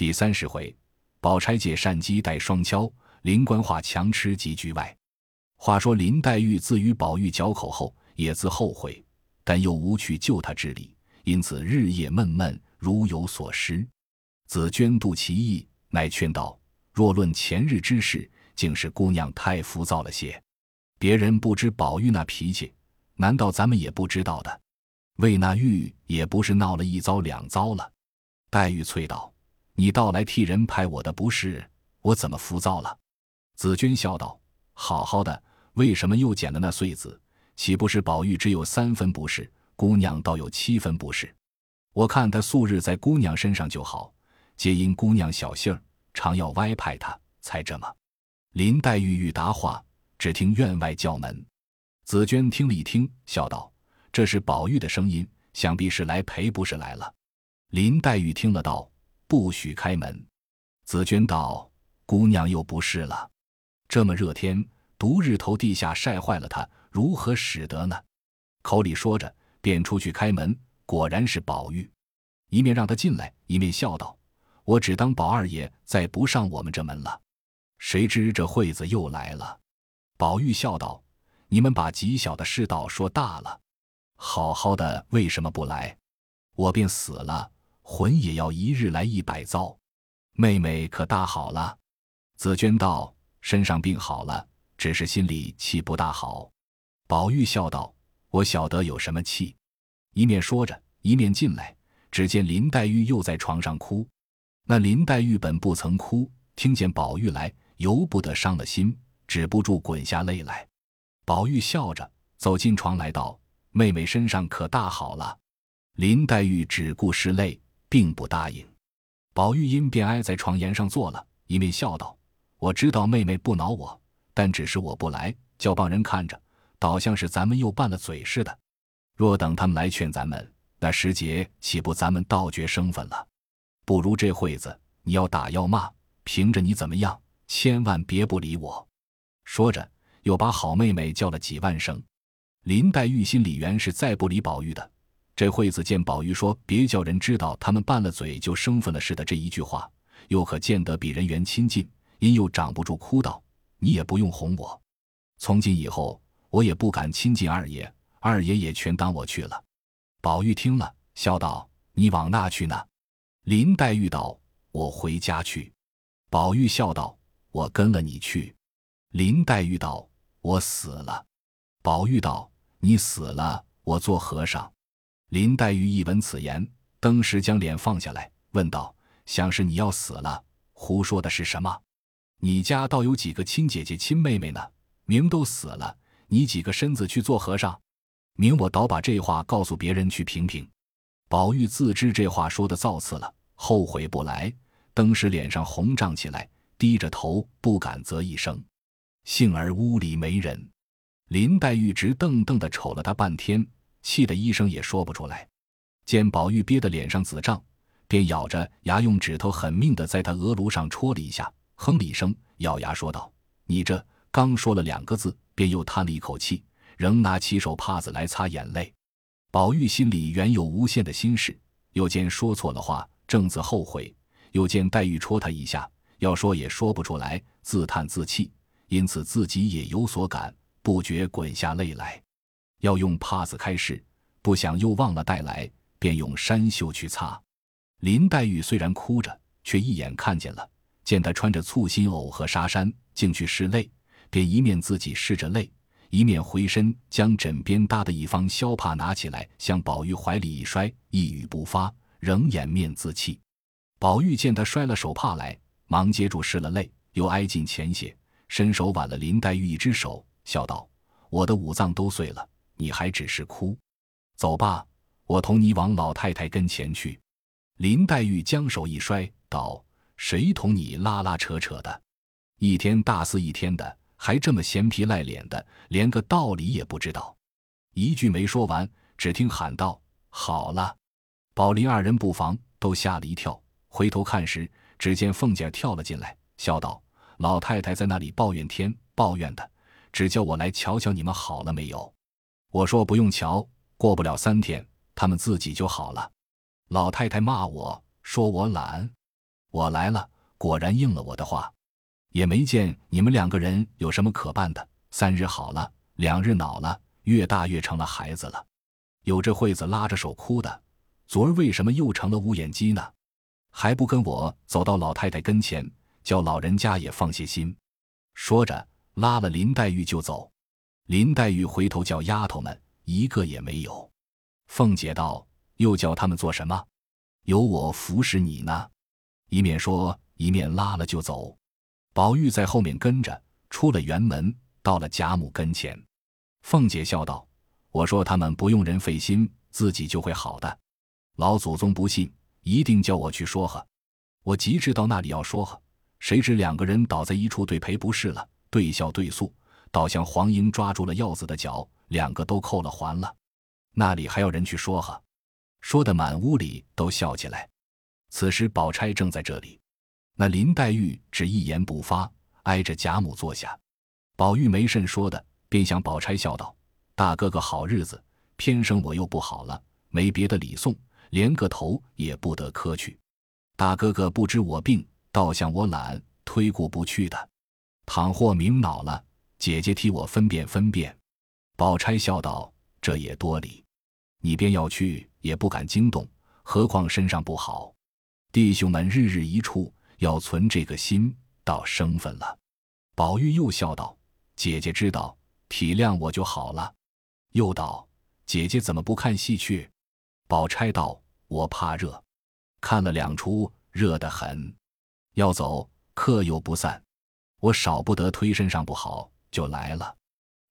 第三十回，宝钗借扇机带双敲，林官话强吃及局外。话说林黛玉自与宝玉交口后，也自后悔，但又无去救他之理，因此日夜闷闷，如有所失。紫娟度其意，乃劝道：“若论前日之事，竟是姑娘太浮躁了些。别人不知宝玉那脾气，难道咱们也不知道的？为那玉也不是闹了一遭两遭了。”黛玉啐道。你倒来替人拍我的不是，我怎么浮躁了？紫娟笑道：“好好的，为什么又捡了那穗子？岂不是宝玉只有三分不是，姑娘倒有七分不是？我看他素日在姑娘身上就好，皆因姑娘小性儿，常要歪派他，才这么。”林黛玉欲答话，只听院外叫门。紫娟听了一听，笑道：“这是宝玉的声音，想必是来赔不是来了。”林黛玉听了道。不许开门！紫娟道：“姑娘又不是了，这么热天，独日头地下晒坏了她，如何使得呢？”口里说着，便出去开门。果然是宝玉，一面让他进来，一面笑道：“我只当宝二爷再不上我们这门了。”谁知这会子又来了。宝玉笑道：“你们把极小的世道说大了，好好的为什么不来？我便死了。”魂也要一日来一百遭，妹妹可大好了。紫娟道：“身上病好了，只是心里气不大好。”宝玉笑道：“我晓得有什么气。”一面说着，一面进来，只见林黛玉又在床上哭。那林黛玉本不曾哭，听见宝玉来，由不得伤了心，止不住滚下泪来。宝玉笑着走进床来道：“妹妹身上可大好了。”林黛玉只顾拭泪。并不答应，宝玉因便挨在床沿上坐了，一面笑道：“我知道妹妹不恼我，但只是我不来，叫帮人看着，倒像是咱们又拌了嘴似的。若等他们来劝咱们，那时节岂不咱们倒绝生分了？不如这会子，你要打要骂，凭着你怎么样，千万别不理我。”说着，又把好妹妹叫了几万声。林黛玉心里原是再不理宝玉的。这惠子见宝玉说“别叫人知道他们拌了嘴就生分了似的”这一句话，又可见得比人缘亲近，因又掌不住，哭道：“你也不用哄我，从今以后我也不敢亲近二爷，二爷也全当我去了。”宝玉听了，笑道：“你往那去呢？”林黛玉道：“我回家去。”宝玉笑道：“我跟了你去。”林黛玉道：“我死了。”宝玉道：“你死了，我做和尚。”林黛玉一闻此言，登时将脸放下来，问道：“想是你要死了？胡说的是什么？你家倒有几个亲姐姐、亲妹妹呢？明都死了，你几个身子去做和尚？明我倒把这话告诉别人去评评。”宝玉自知这话说的造次了，后悔不来，登时脸上红胀起来，低着头不敢啧一声。幸而屋里没人。林黛玉直瞪瞪的瞅了他半天。气得一声也说不出来，见宝玉憋得脸上紫胀，便咬着牙用指头狠命的在他额颅上戳了一下，哼了一声，咬牙说道：“你这刚说了两个字，便又叹了一口气，仍拿起手帕子来擦眼泪。”宝玉心里原有无限的心事，又见说错了话，正自后悔，又见黛玉戳他一下，要说也说不出来，自叹自气，因此自己也有所感，不觉滚下泪来。要用帕子开市，不想又忘了带来，便用衫袖去擦。林黛玉虽然哭着，却一眼看见了，见他穿着簇新袄和纱衫，竟去拭泪，便一面自己拭着泪，一面回身将枕边搭的一方绡帕拿起来，向宝玉怀里一摔，一语不发，仍掩面自泣。宝玉见他摔了手帕来，忙接住拭了泪，又挨近前些，伸手挽了林黛玉一只手，笑道：“我的五脏都碎了。”你还只是哭，走吧，我同你往老太太跟前去。林黛玉将手一摔，道：“谁同你拉拉扯扯的？一天大肆一天的，还这么闲皮赖脸的，连个道理也不知道。”一句没说完，只听喊道：“好了！”宝林二人不防，都吓了一跳，回头看时，只见凤姐跳了进来，笑道：“老太太在那里抱怨天抱怨的，只叫我来瞧瞧你们好了没有。”我说不用瞧，过不了三天，他们自己就好了。老太太骂我说我懒，我来了，果然应了我的话，也没见你们两个人有什么可办的。三日好了，两日恼了，越大越成了孩子了。有这惠子拉着手哭的，昨儿为什么又成了乌眼鸡呢？还不跟我走到老太太跟前，叫老人家也放些心。说着，拉了林黛玉就走。林黛玉回头叫丫头们，一个也没有。凤姐道：“又叫他们做什么？有我服侍你呢。”一面说，一面拉了就走。宝玉在后面跟着，出了园门，到了贾母跟前。凤姐笑道：“我说他们不用人费心，自己就会好的。老祖宗不信，一定叫我去说和。我急至到那里要说和，谁知两个人倒在一处对赔不是了，对笑对诉，倒像黄莺抓住了鹞子的脚，两个都扣了环了。那里还要人去说和，说的满屋里都笑起来。此时宝钗正在这里，那林黛玉只一言不发，挨着贾母坐下。宝玉没甚说的。便向宝钗笑道：“大哥哥好日子，偏生我又不好了，没别的礼送，连个头也不得磕去。大哥哥不知我病，倒向我懒，推过不去的。倘或明恼了，姐姐替我分辨分辨。”宝钗笑道：“这也多礼，你便要去，也不敢惊动，何况身上不好。弟兄们日日一处，要存这个心，倒生分了。”宝玉又笑道：“姐姐知道。”体谅我就好了。又道：“姐姐怎么不看戏去？”宝钗道：“我怕热，看了两出，热得很。要走，客又不散，我少不得推身上不好，就来了。”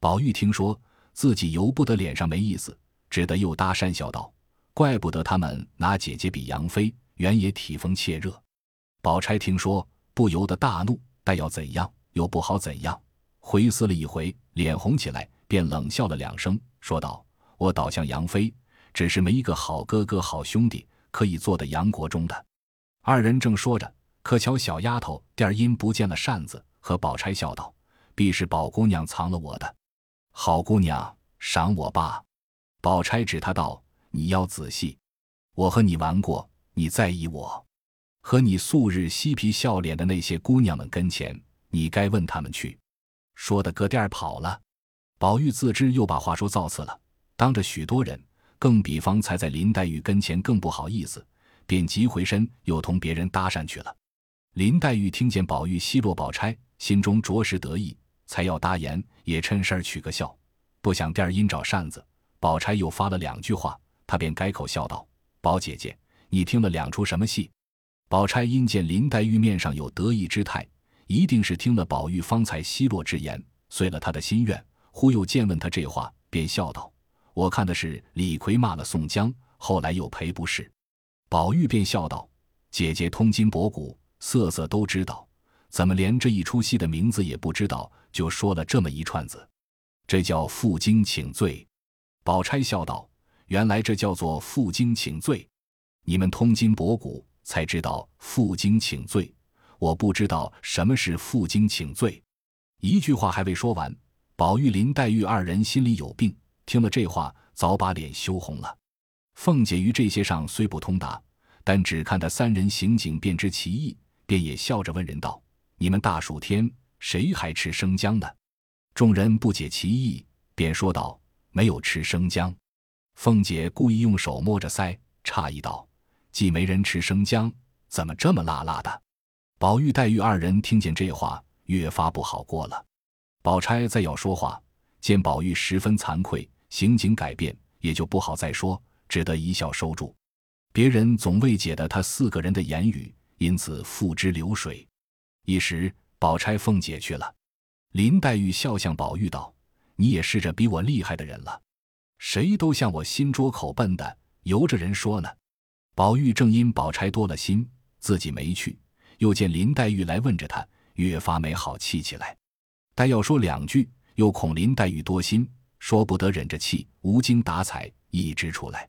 宝玉听说自己由不得脸上没意思，只得又搭讪笑道：“怪不得他们拿姐姐比杨妃，原也体风怯热。”宝钗听说，不由得大怒，但要怎样，又不好怎样。回思了一回，脸红起来，便冷笑了两声，说道：“我倒像杨妃，只是没一个好哥哥、好兄弟可以做的杨国忠的。”二人正说着，可巧小丫头垫阴不见了扇子，和宝钗笑道：“必是宝姑娘藏了我的，好姑娘赏我吧。”宝钗指他道：“你要仔细，我和你玩过，你在意我，和你素日嬉皮笑脸的那些姑娘们跟前，你该问他们去。”说的搁店跑了，宝玉自知又把话说造次了，当着许多人，更比方才在林黛玉跟前更不好意思，便急回身又同别人搭讪去了。林黛玉听见宝玉奚落宝钗，心中着实得意，才要答言，也趁事儿取个笑，不想店因找扇子，宝钗又发了两句话，她便改口笑道：“宝姐姐，你听了两出什么戏？”宝钗因见林黛玉面上有得意之态。一定是听了宝玉方才奚落之言，遂了他的心愿。忽又见问他这话，便笑道：“我看的是李逵骂了宋江，后来又赔不是。”宝玉便笑道：“姐姐通今博古，色色都知道，怎么连这一出戏的名字也不知道，就说了这么一串子？这叫负荆请罪。”宝钗笑道：“原来这叫做负荆请罪，你们通今博古，才知道负荆请罪。”我不知道什么是负荆请罪，一句话还未说完，宝玉、林黛玉二人心里有病，听了这话，早把脸羞红了。凤姐于这些上虽不通达，但只看他三人行景，便知其意，便也笑着问人道：“你们大暑天，谁还吃生姜呢？”众人不解其意，便说道：“没有吃生姜。”凤姐故意用手摸着腮，诧异道：“既没人吃生姜，怎么这么辣辣的？”宝玉、黛玉二人听见这话，越发不好过了。宝钗再要说话，见宝玉十分惭愧，行景改变，也就不好再说，只得一笑收住。别人总未解得他四个人的言语，因此付之流水。一时，宝钗、凤姐去了。林黛玉笑向宝玉道：“你也是着比我厉害的人了，谁都像我心拙口笨的，由着人说呢。”宝玉正因宝钗多了心，自己没去。又见林黛玉来问着他，越发没好气起来。待要说两句，又恐林黛玉多心，说不得，忍着气，无精打采，一直出来。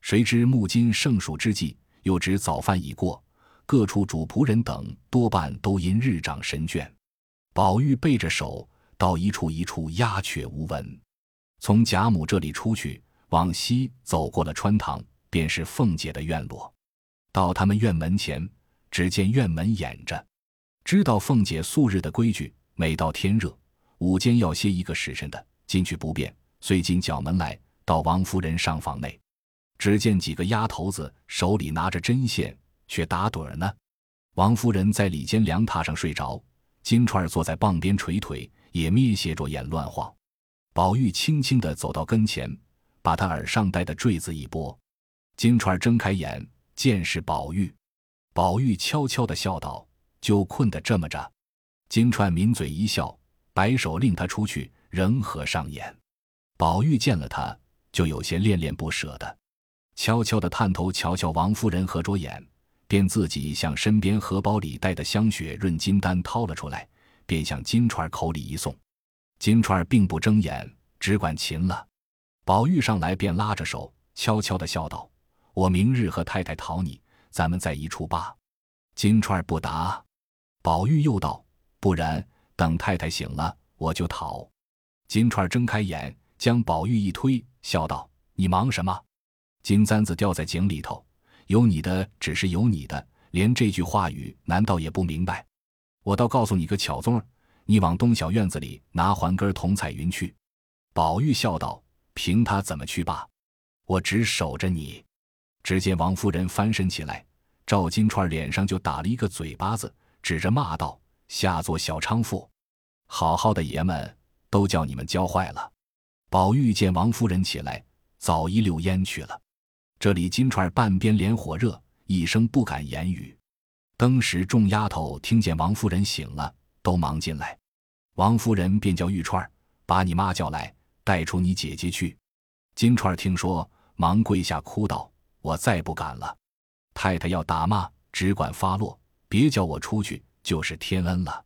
谁知木金盛暑之际，又值早饭已过，各处主仆人等多半都因日长神倦。宝玉背着手到一处一处鸦雀无闻。从贾母这里出去，往西走过了穿堂，便是凤姐的院落。到他们院门前。只见院门掩着。知道凤姐素日的规矩，每到天热，午间要歇一个时辰的，进去不便，遂进角门来，到王夫人上房内。只见几个丫头子手里拿着针线，却打盹儿呢。王夫人在里间凉榻上睡着，金钏儿坐在傍边捶腿，也眯斜着眼乱晃。宝玉轻轻地走到跟前，把他耳上戴的坠子一拨。金钏儿睁开眼，见是宝玉。宝玉悄悄地笑道：“就困得这么着。”金钏抿嘴一笑，摆手令他出去，仍合上眼。宝玉见了他，就有些恋恋不舍的。悄悄地探头瞧瞧王夫人，合着眼，便自己向身边荷包里带的香雪润金丹掏了出来，便向金钏口里一送。金钏并不睁眼，只管噙了。宝玉上来便拉着手，悄悄的笑道：“我明日和太太讨你，咱们在一处罢。”金钏不答。宝玉又道：“不然，等太太醒了，我就讨。”金钏睁开眼，将宝玉一推，笑道：“你忙什么？”金簪子掉在井里头，有你的只是有你的，连这句话语难道也不明白？我倒告诉你个巧宗儿，你往东小院子里拿环根铜彩云去。宝玉笑道：“凭他怎么去罢，我只守着你。”只见王夫人翻身起来，赵金钏脸上就打了一个嘴巴子，指着骂道：“下作小娼妇！好好的爷们都叫你们教坏了。”宝玉见王夫人起来，早一溜烟去了。这里金钏半边脸火热，一声不敢言语。当时众丫头听见王夫人醒了，都忙进来。王夫人便叫玉钏把你妈叫来，带出你姐姐去。金钏听说，忙跪下哭道：“我再不敢了。太太要打骂，只管发落，别叫我出去，就是天恩了。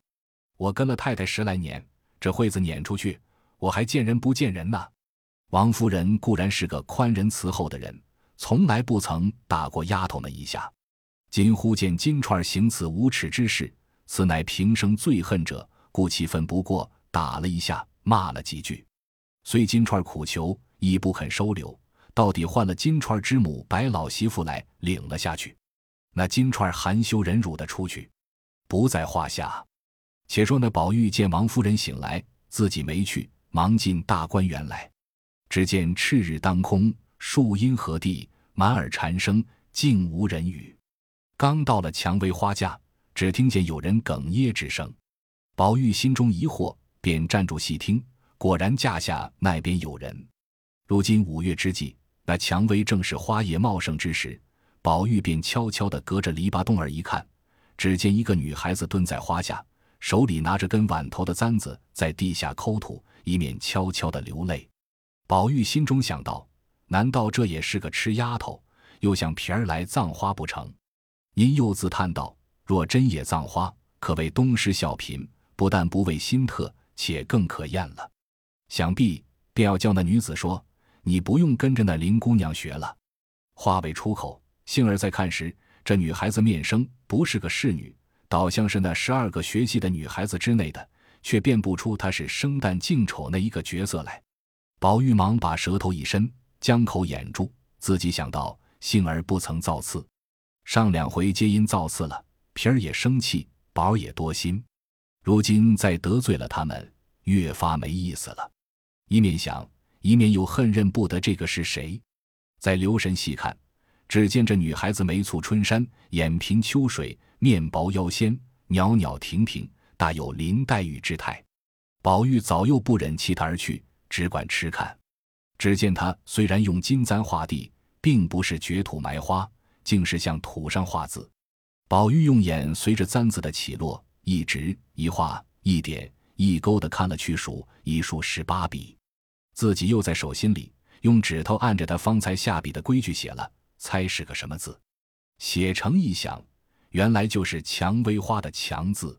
我跟了太太十来年，这会子撵出去，我还见人不见人呢。”王夫人固然是个宽仁慈厚的人。从来不曾打过丫头们一下，今忽见金钏行此无耻之事，此乃平生最恨者，故气愤不过，打了一下，骂了几句。虽金钏苦求，亦不肯收留，到底换了金钏之母白老媳妇来领了下去。那金钏含羞忍辱的出去，不在话下。且说那宝玉见王夫人醒来，自己没去，忙进大观园来，只见赤日当空，树阴何地。满耳蝉声，竟无人语。刚到了蔷薇花架，只听见有人哽咽之声。宝玉心中疑惑，便站住细听，果然架下那边有人。如今五月之际，那蔷薇正是花叶茂盛之时。宝玉便悄悄地隔着篱笆洞儿一看，只见一个女孩子蹲在花下，手里拿着根碗头的簪子，在地下抠土，一面悄悄地流泪。宝玉心中想到。难道这也是个吃丫头，又想皮儿来葬花不成？因又自叹道：“若真也葬花，可谓东施效颦，不但不为新特，且更可厌了。想必便要叫那女子说：‘你不用跟着那林姑娘学了。’话未出口，幸而再看时，这女孩子面生不是个侍女，倒像是那十二个学戏的女孩子之内的，却辨不出她是生旦净丑那一个角色来。宝玉忙把舌头一伸。将口掩住，自己想到幸而不曾造次，上两回皆因造次了，皮儿也生气，宝儿也多心，如今再得罪了他们，越发没意思了。一面想，一面又恨认不得这个是谁。再留神细看，只见这女孩子眉蹙春山，眼颦秋水，面薄腰纤，袅袅婷婷，大有林黛玉之态。宝玉早又不忍弃她而去，只管痴看。只见他虽然用金簪画地，并不是掘土埋花，竟是向土上画字。宝玉用眼随着簪子的起落，一直一画一点一勾的看了去数，一数十八笔。自己又在手心里用指头按着他方才下笔的规矩写了，猜是个什么字。写成一想，原来就是蔷薇花的“蔷”字。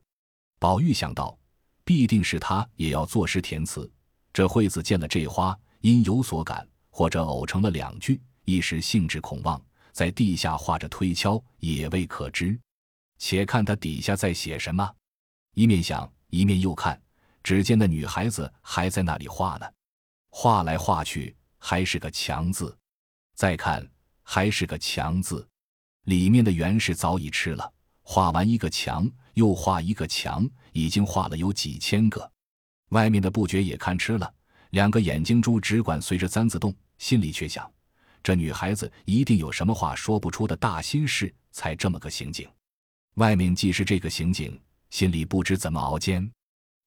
宝玉想到，必定是他也要作诗填词。这惠子见了这花。因有所感，或者偶成了两句，一时兴致恐忘，在地下画着推敲，也未可知。且看他底下在写什么。一面想，一面又看，只见那女孩子还在那里画呢，画来画去，还是个“强”字。再看，还是个“强”字，里面的原是早已吃了，画完一个墙，又画一个墙，已经画了有几千个。外面的不觉也看吃了，两个眼睛珠只管随着簪子动，心里却想：这女孩子一定有什么话说不出的大心事，才这么个行径。外面既是这个行径，心里不知怎么熬煎。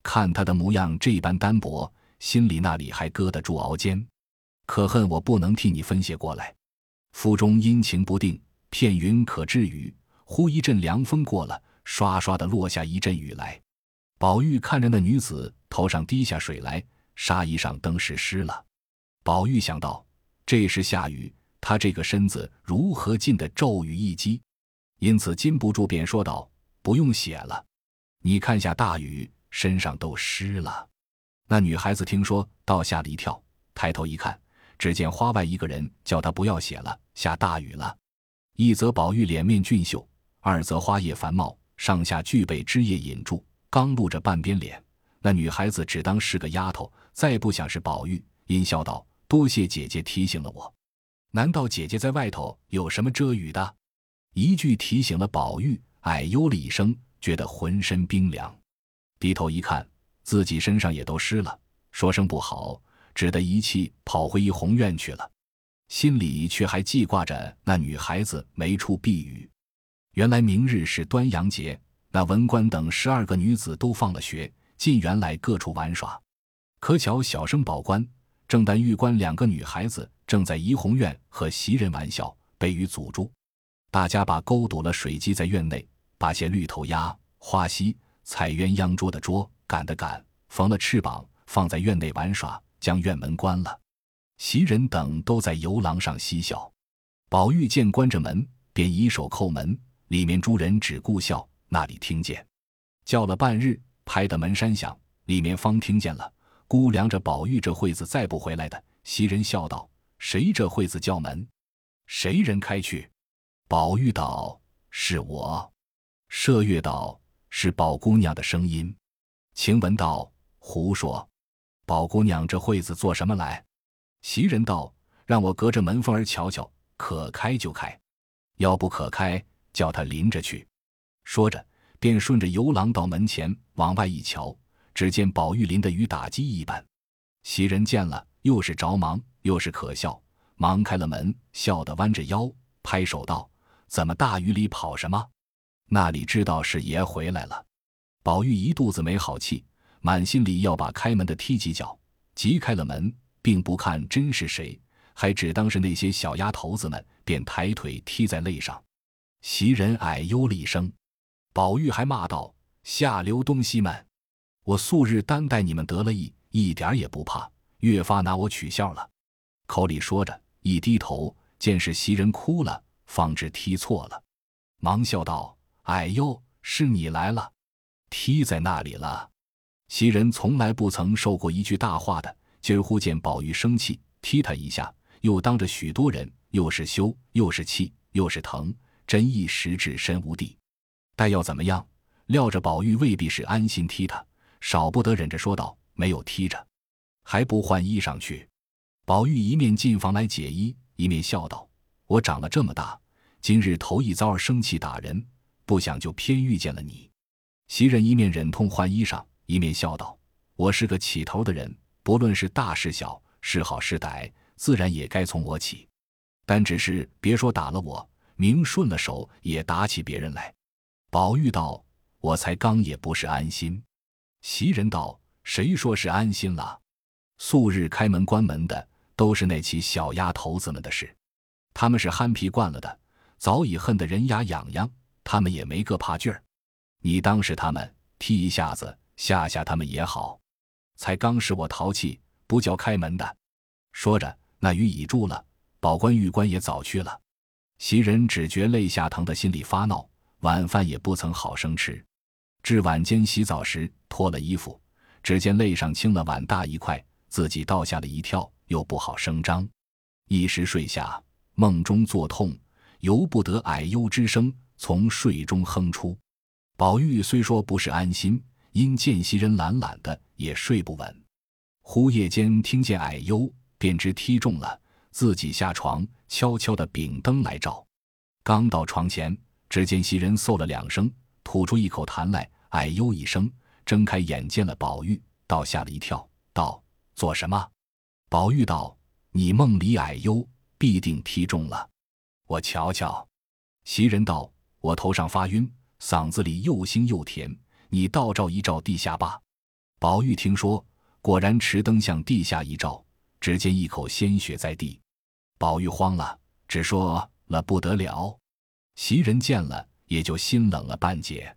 看她的模样这般单薄，心里那里还搁得住熬煎？可恨我不能替你分析过来。腹中阴晴不定，片云可知雨。忽一阵凉风过了，唰唰的落下一阵雨来。宝玉看着那女子头上滴下水来，纱衣上登时湿了。宝玉想到，这时下雨，他这个身子如何禁得骤雨一击？因此禁不住，便说道：“不用写了，你看下大雨，身上都湿了。”那女孩子听说，倒吓了一跳，抬头一看，只见花外一个人叫她不要写了，下大雨了。一则宝玉脸面俊秀。二则花叶繁茂，上下俱被枝叶引住，刚露着半边脸。那女孩子只当是个丫头，再不想是宝玉，阴笑道：“多谢姐姐提醒了我。难道姐姐在外头有什么遮雨的？”一句提醒了宝玉，哎呦了一声，觉得浑身冰凉。低头一看，自己身上也都湿了，说声不好，只得一气跑回怡红院去了，心里却还记挂着那女孩子没处避雨。原来明日是端阳节，那文官等十二个女子都放了学，进园来各处玩耍。可巧小生宝官、正旦玉官两个女孩子正在怡红院和袭人玩笑，被雨阻住。大家把沟堵了水机在院内，把些绿头鸭、花溪、彩鸳鸯捉的捉，赶的赶，缝了翅膀，放在院内玩耍，将院门关了。袭人等都在游廊上嬉笑。宝玉见关着门，便以手叩门。里面诸人只顾笑，那里听见？叫了半日，拍的门山响，里面方听见了。估量着宝玉这会子再不回来的，袭人笑道：“谁这会子叫门？谁人开去？”宝玉道：“是我。”麝月道：“是宝姑娘的声音。”晴雯道：“胡说！宝姑娘这会子做什么来？”袭人道：“让我隔着门缝儿瞧瞧，可开就开，要不可开。”叫他临着去，说着，便顺着游廊到门前，往外一瞧，只见宝玉淋得雨打鸡一般。袭人见了，又是着忙，又是可笑，忙开了门，笑得弯着腰，拍手道：“怎么大雨里跑什么？那里知道是爷回来了。”宝玉一肚子没好气，满心里要把开门的踢几脚，急开了门，并不看真是谁，还只当是那些小丫头子们，便抬腿踢在肋上。袭人哎呦了一声，宝玉还骂道：“下流东西们！我素日担待你们得了意，一点也不怕，越发拿我取笑了。”口里说着，一低头，见是袭人哭了，方知踢错了，忙笑道：“哎呦，是你来了，踢在那里了。”袭人从来不曾受过一句大话的，今儿忽见宝玉生气，踢他一下，又当着许多人，又是羞，又是气，又是疼。真一时置身无地，待要怎么样？料着宝玉未必是安心踢他，少不得忍着说道：“没有踢着，还不换衣裳去。”宝玉一面进房来解衣，一面笑道：“我长了这么大，今日头一遭生气打人，不想就偏遇见了你。”袭人一面忍痛换衣裳，一面笑道：“我是个起头的人，不论是大是小，是好是歹，自然也该从我起。但只是别说打了我。”明顺了手也打起别人来，宝玉道：“我才刚也不是安心。”袭人道：“谁说是安心了？素日开门关门的都是那起小丫头子们的事，他们是憨皮惯了的，早已恨得人牙痒痒，他们也没个怕劲儿。你当是他们踢一下子吓吓他们也好。才刚使我淘气，不叫开门的。”说着，那雨已住了，宝官玉官也早去了。袭人只觉肋下疼的，心里发闹，晚饭也不曾好生吃。至晚间洗澡时，脱了衣服，只见肋上青了碗大一块，自己倒吓了一跳，又不好声张。一时睡下，梦中作痛，由不得矮忧之声从睡中哼出。宝玉虽说不是安心，因见袭人懒懒的，也睡不稳。忽夜间听见矮忧，便知踢中了。自己下床，悄悄的秉灯来照。刚到床前，只见袭人嗽了两声，吐出一口痰来，哎呦一声，睁开眼见了宝玉，倒吓了一跳，道：“做什么？”宝玉道：“你梦里矮呦，必定踢中了，我瞧瞧。”袭人道：“我头上发晕，嗓子里又腥又甜，你倒照一照地下吧。”宝玉听说，果然持灯向地下一照，只见一口鲜血在地。宝玉慌了，只说了不得了。袭人见了，也就心冷了半截。